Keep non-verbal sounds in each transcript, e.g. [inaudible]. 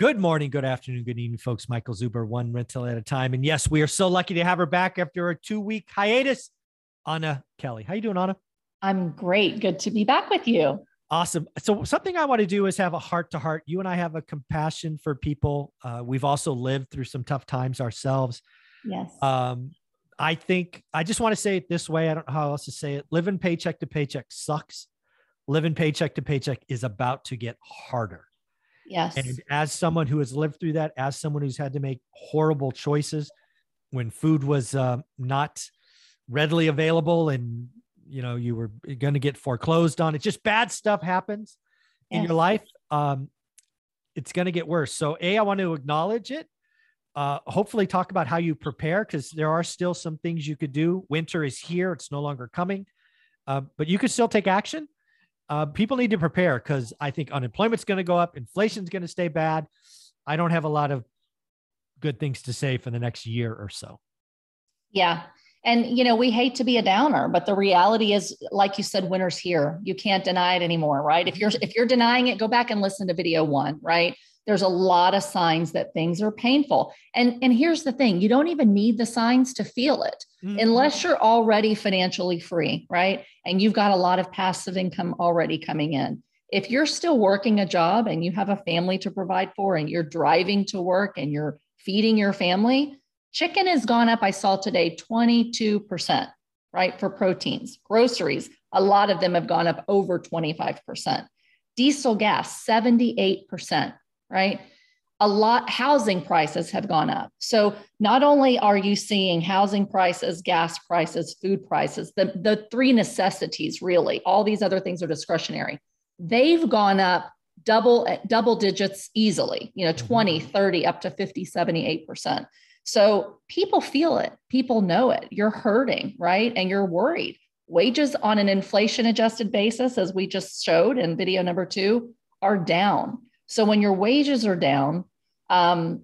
Good morning, good afternoon, good evening, folks. Michael Zuber, one rental at a time. And yes, we are so lucky to have her back after a two-week hiatus. Anna Kelly. How you doing, Anna? I'm great. Good to be back with you. Awesome. So something I want to do is have a heart to heart. You and I have a compassion for people. Uh, we've also lived through some tough times ourselves. Yes. Um, I think I just want to say it this way. I don't know how else to say it. Living paycheck to paycheck sucks. Living paycheck to paycheck is about to get harder. Yes. And as someone who has lived through that, as someone who's had to make horrible choices when food was uh, not readily available and you know you were going to get foreclosed on, it just bad stuff happens yes. in your life. Um, it's going to get worse. So, a, I want to acknowledge it. Uh, hopefully, talk about how you prepare because there are still some things you could do. Winter is here; it's no longer coming, uh, but you could still take action uh, people need to prepare because I think unemployment's going to go up, inflation's going to stay bad. I don't have a lot of good things to say for the next year or so. Yeah. And you know, we hate to be a downer, but the reality is like you said winter's here. You can't deny it anymore, right? If you're if you're denying it, go back and listen to video 1, right? There's a lot of signs that things are painful. And, and here's the thing you don't even need the signs to feel it mm-hmm. unless you're already financially free, right? And you've got a lot of passive income already coming in. If you're still working a job and you have a family to provide for and you're driving to work and you're feeding your family, chicken has gone up, I saw today, 22%, right? For proteins, groceries, a lot of them have gone up over 25%. Diesel gas, 78% right? A lot, housing prices have gone up. So not only are you seeing housing prices, gas prices, food prices, the, the three necessities really, all these other things are discretionary. They've gone up double double digits easily, you know, mm-hmm. 20, 30, up to 50, 78%. So people feel it, people know it. You're hurting, right? And you're worried. Wages on an inflation adjusted basis, as we just showed in video number two, are down. So when your wages are down um,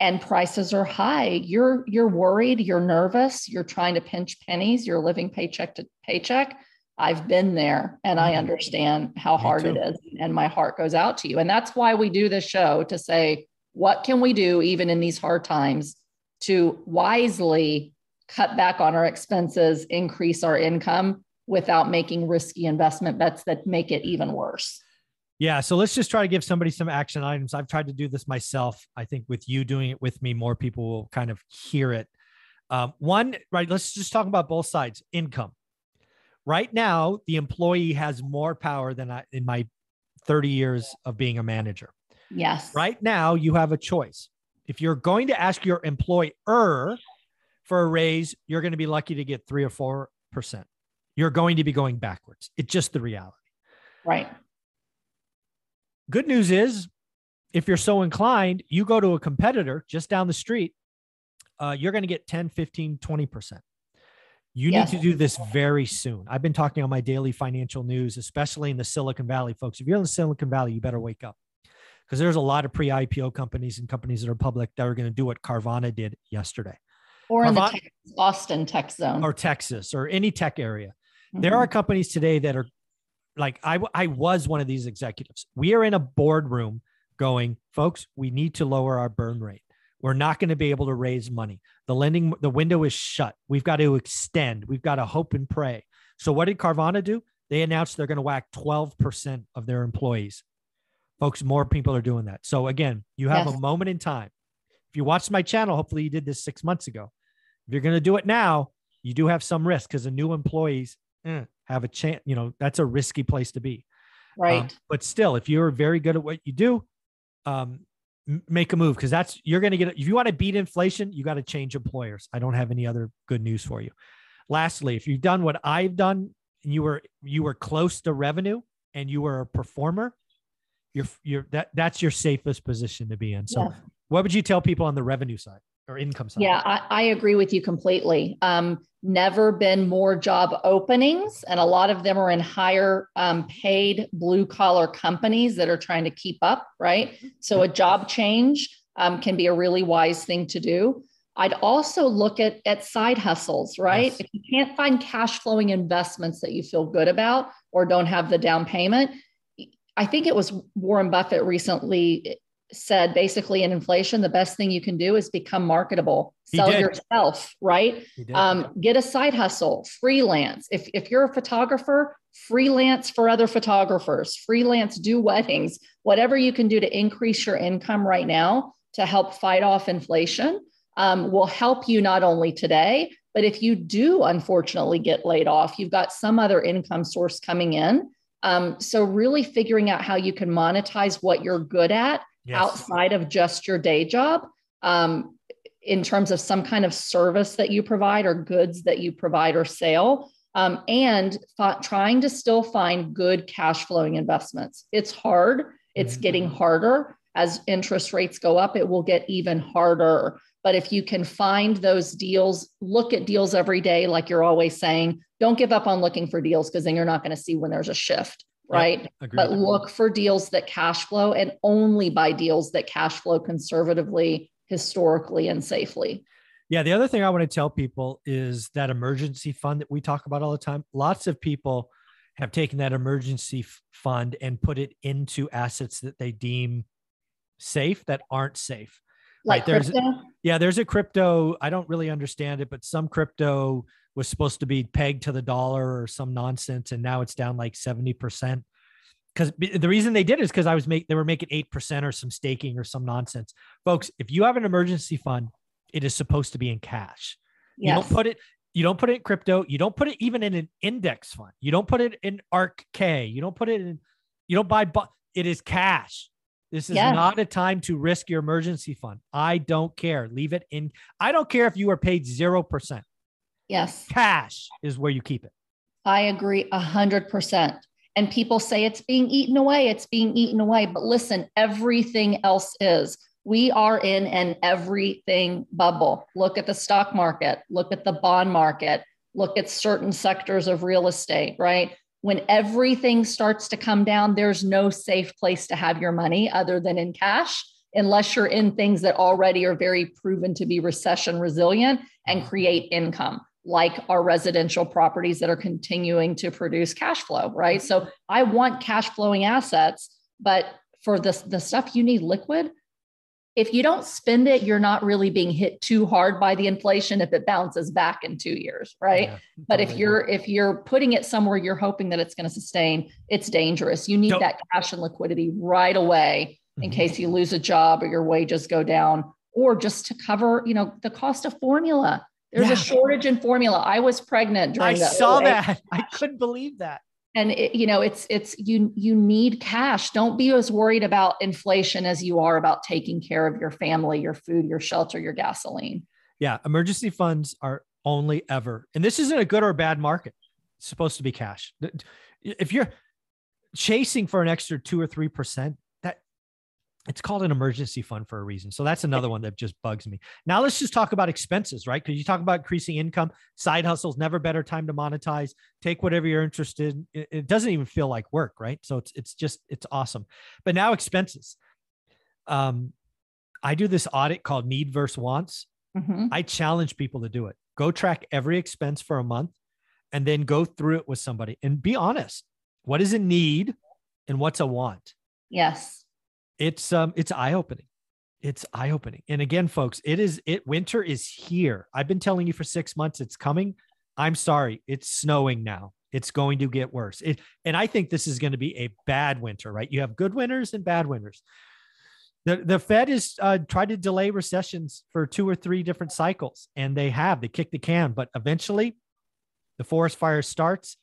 and prices are high, you're you're worried, you're nervous, you're trying to pinch pennies, you're living paycheck to paycheck. I've been there and I mm-hmm. understand how Me hard too. it is. And my heart goes out to you. And that's why we do this show to say, what can we do even in these hard times to wisely cut back on our expenses, increase our income without making risky investment bets that make it even worse? Yeah. So let's just try to give somebody some action items. I've tried to do this myself. I think with you doing it with me, more people will kind of hear it. Um, one, right? Let's just talk about both sides. Income. Right now, the employee has more power than I in my 30 years of being a manager. Yes. Right now, you have a choice. If you're going to ask your employer for a raise, you're going to be lucky to get three or four percent. You're going to be going backwards. It's just the reality. Right. Good news is, if you're so inclined, you go to a competitor just down the street, uh, you're going to get 10, 15, 20%. You yes. need to do this very soon. I've been talking on my daily financial news, especially in the Silicon Valley, folks. If you're in the Silicon Valley, you better wake up because there's a lot of pre IPO companies and companies that are public that are going to do what Carvana did yesterday. Or Carvana, in the Texas, Austin tech zone. Or Texas or any tech area. Mm-hmm. There are companies today that are like I, I was one of these executives. We are in a boardroom going, folks, we need to lower our burn rate. We're not going to be able to raise money. The lending, the window is shut. We've got to extend. We've got to hope and pray. So what did Carvana do? They announced they're going to whack 12% of their employees. Folks, more people are doing that. So again, you have yes. a moment in time. If you watched my channel, hopefully you did this six months ago. If you're going to do it now, you do have some risk because the new employees, eh, have a chance. You know, that's a risky place to be. Right. Um, but still, if you're very good at what you do, um, make a move because that's you're going to get. If you want to beat inflation, you got to change employers. I don't have any other good news for you. Lastly, if you've done what I've done, and you were you were close to revenue and you were a performer, you're you're that that's your safest position to be in. So, yeah. what would you tell people on the revenue side? Or income side. Yeah, I, I agree with you completely. Um, never been more job openings, and a lot of them are in higher um, paid blue collar companies that are trying to keep up, right? So a job change um, can be a really wise thing to do. I'd also look at, at side hustles, right? Yes. If you can't find cash flowing investments that you feel good about or don't have the down payment, I think it was Warren Buffett recently said basically in inflation, the best thing you can do is become marketable, sell yourself, right? Um, get a side hustle, freelance. If, if you're a photographer, freelance for other photographers, freelance, do weddings, whatever you can do to increase your income right now to help fight off inflation um, will help you not only today, but if you do unfortunately get laid off, you've got some other income source coming in. Um, so, really figuring out how you can monetize what you're good at yes. outside of just your day job um, in terms of some kind of service that you provide or goods that you provide or sale. Um, and f- trying to still find good cash flowing investments. It's hard, it's mm-hmm. getting harder. As interest rates go up, it will get even harder. But if you can find those deals, look at deals every day, like you're always saying, don't give up on looking for deals because then you're not going to see when there's a shift right? Yep, but look for deals that cash flow and only buy deals that cash flow conservatively, historically, and safely. Yeah. The other thing I want to tell people is that emergency fund that we talk about all the time. Lots of people have taken that emergency fund and put it into assets that they deem safe that aren't safe. Like right. There's, crypto? yeah, there's a crypto. I don't really understand it, but some crypto was supposed to be pegged to the dollar or some nonsense, and now it's down like 70%. Because the reason they did it is because I was make they were making eight percent or some staking or some nonsense. Folks, if you have an emergency fund, it is supposed to be in cash. Yes. You don't put it, you don't put it in crypto, you don't put it even in an index fund, you don't put it in ARK K, you don't put it in, you don't buy it is cash. This is yes. not a time to risk your emergency fund. I don't care. Leave it in. I don't care if you are paid 0%. Yes. Cash is where you keep it. I agree a hundred percent. And people say it's being eaten away, it's being eaten away. But listen, everything else is. We are in an everything bubble. Look at the stock market, look at the bond market, look at certain sectors of real estate, right? When everything starts to come down, there's no safe place to have your money other than in cash, unless you're in things that already are very proven to be recession resilient and create income like our residential properties that are continuing to produce cash flow, right? So I want cash flowing assets, but for the, the stuff you need liquid, if you don't spend it, you're not really being hit too hard by the inflation if it bounces back in two years, right? Yeah, but if you're if you're putting it somewhere you're hoping that it's going to sustain, it's dangerous. You need don't. that cash and liquidity right away in mm-hmm. case you lose a job or your wages go down, or just to cover, you know, the cost of formula there's yeah. a shortage in formula. I was pregnant during that. I saw that. I couldn't believe that. And it, you know, it's it's you you need cash. Don't be as worried about inflation as you are about taking care of your family, your food, your shelter, your gasoline. Yeah, emergency funds are only ever, and this isn't a good or bad market. It's supposed to be cash. If you're chasing for an extra two or three percent, it's called an emergency fund for a reason. So that's another one that just bugs me. Now let's just talk about expenses, right? Because you talk about increasing income, side hustles, never better time to monetize. Take whatever you're interested in. It, it doesn't even feel like work, right? So it's it's just it's awesome. But now expenses. Um, I do this audit called Need versus Wants. Mm-hmm. I challenge people to do it. Go track every expense for a month, and then go through it with somebody and be honest. What is a need, and what's a want? Yes it's um it's eye opening. It's eye opening. And again, folks, it is it winter is here. I've been telling you for six months it's coming. I'm sorry, it's snowing now. It's going to get worse. It, and I think this is going to be a bad winter, right? You have good winters and bad winters. The, the Fed has uh, tried to delay recessions for two or three different cycles, and they have. They kick the can, but eventually the forest fire starts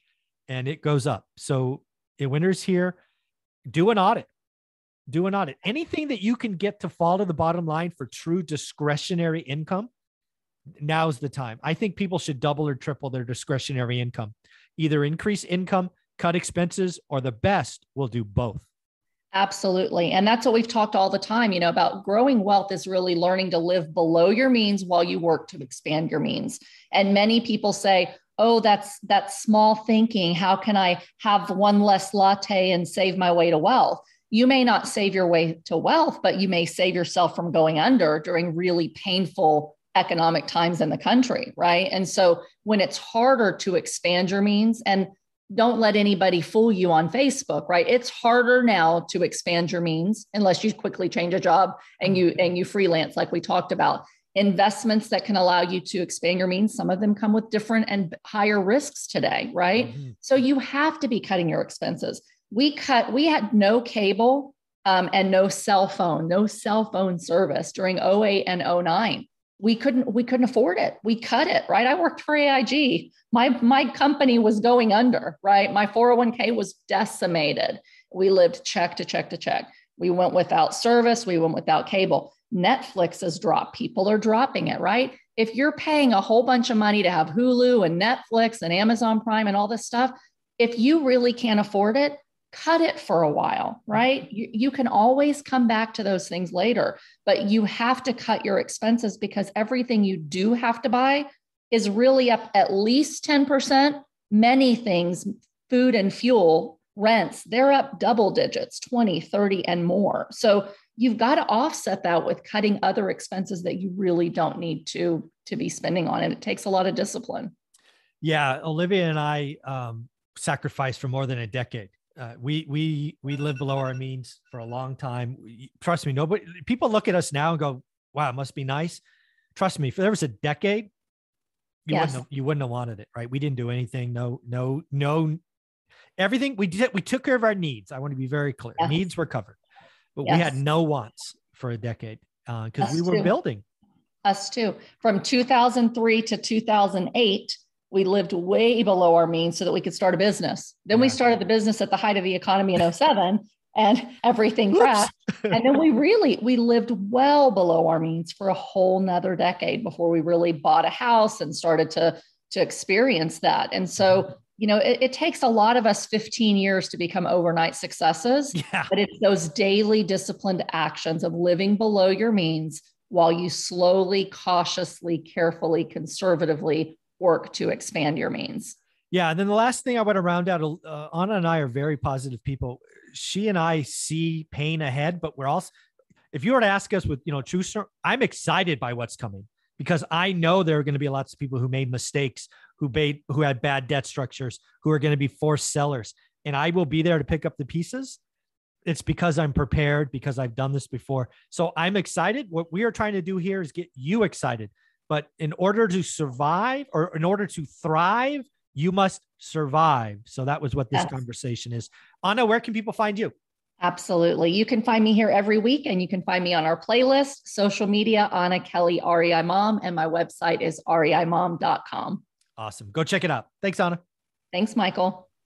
and it goes up. So it winter's here. Do an audit do an audit. Anything that you can get to fall to the bottom line for true discretionary income, now's the time. I think people should double or triple their discretionary income, either increase income, cut expenses, or the best will do both. Absolutely. And that's what we've talked all the time, you know, about growing wealth is really learning to live below your means while you work to expand your means. And many people say, "Oh, that's that's small thinking. How can I have one less latte and save my way to wealth?" You may not save your way to wealth, but you may save yourself from going under during really painful economic times in the country, right? And so when it's harder to expand your means, and don't let anybody fool you on Facebook, right? It's harder now to expand your means unless you quickly change a job and you and you freelance like we talked about. Investments that can allow you to expand your means, some of them come with different and higher risks today, right? Mm-hmm. So you have to be cutting your expenses. We cut, we had no cable um, and no cell phone, no cell phone service during 08 and 09 we couldn't we couldn't afford it. We cut it right? I worked for aig my my company was going under right? My 401k was decimated. We lived check to check to check. We went without service we went without cable. Netflix has dropped. People are dropping it right? If you're paying a whole bunch of money to have hulu and netflix and amazon prime and all this stuff if you really can't afford it cut it for a while, right? You, you can always come back to those things later, but you have to cut your expenses because everything you do have to buy is really up at least 10%. Many things, food and fuel, rents, they're up double digits, 20, 30, and more. So you've got to offset that with cutting other expenses that you really don't need to to be spending on and it takes a lot of discipline yeah olivia and i um, sacrificed for more than a decade uh, we we we live below our means for a long time. Trust me, nobody. People look at us now and go, "Wow, it must be nice." Trust me, if there was a decade, you yes. wouldn't have, you wouldn't have wanted it, right? We didn't do anything. No, no, no. Everything we did, we took care of our needs. I want to be very clear. Yes. Needs were covered, but yes. we had no wants for a decade because uh, we were too. building. Us too. From 2003 to 2008 we lived way below our means so that we could start a business. Then yeah. we started the business at the height of the economy in 07 [laughs] and everything crashed. and then we really we lived well below our means for a whole nother decade before we really bought a house and started to to experience that. And so mm-hmm. you know, it, it, takes a lot of us 15 years to become overnight successes. Yeah. But it's those daily disciplined actions of living below your means while you slowly, cautiously, carefully, conservatively work to expand your means. Yeah. And then the last thing I want to round out uh, Anna and I are very positive people. She and I see pain ahead, but we're also, if you were to ask us with, you know, true, I'm excited by what's coming because I know there are going to be lots of people who made mistakes, who made, who had bad debt structures, who are going to be forced sellers. And I will be there to pick up the pieces. It's because I'm prepared, because I've done this before. So I'm excited. What we are trying to do here is get you excited but in order to survive or in order to thrive, you must survive. So that was what this yes. conversation is. Anna, where can people find you? Absolutely. You can find me here every week and you can find me on our playlist, social media, Anna Kelly REI Mom, and my website is reimom.com. Awesome. Go check it out. Thanks, Anna. Thanks, Michael.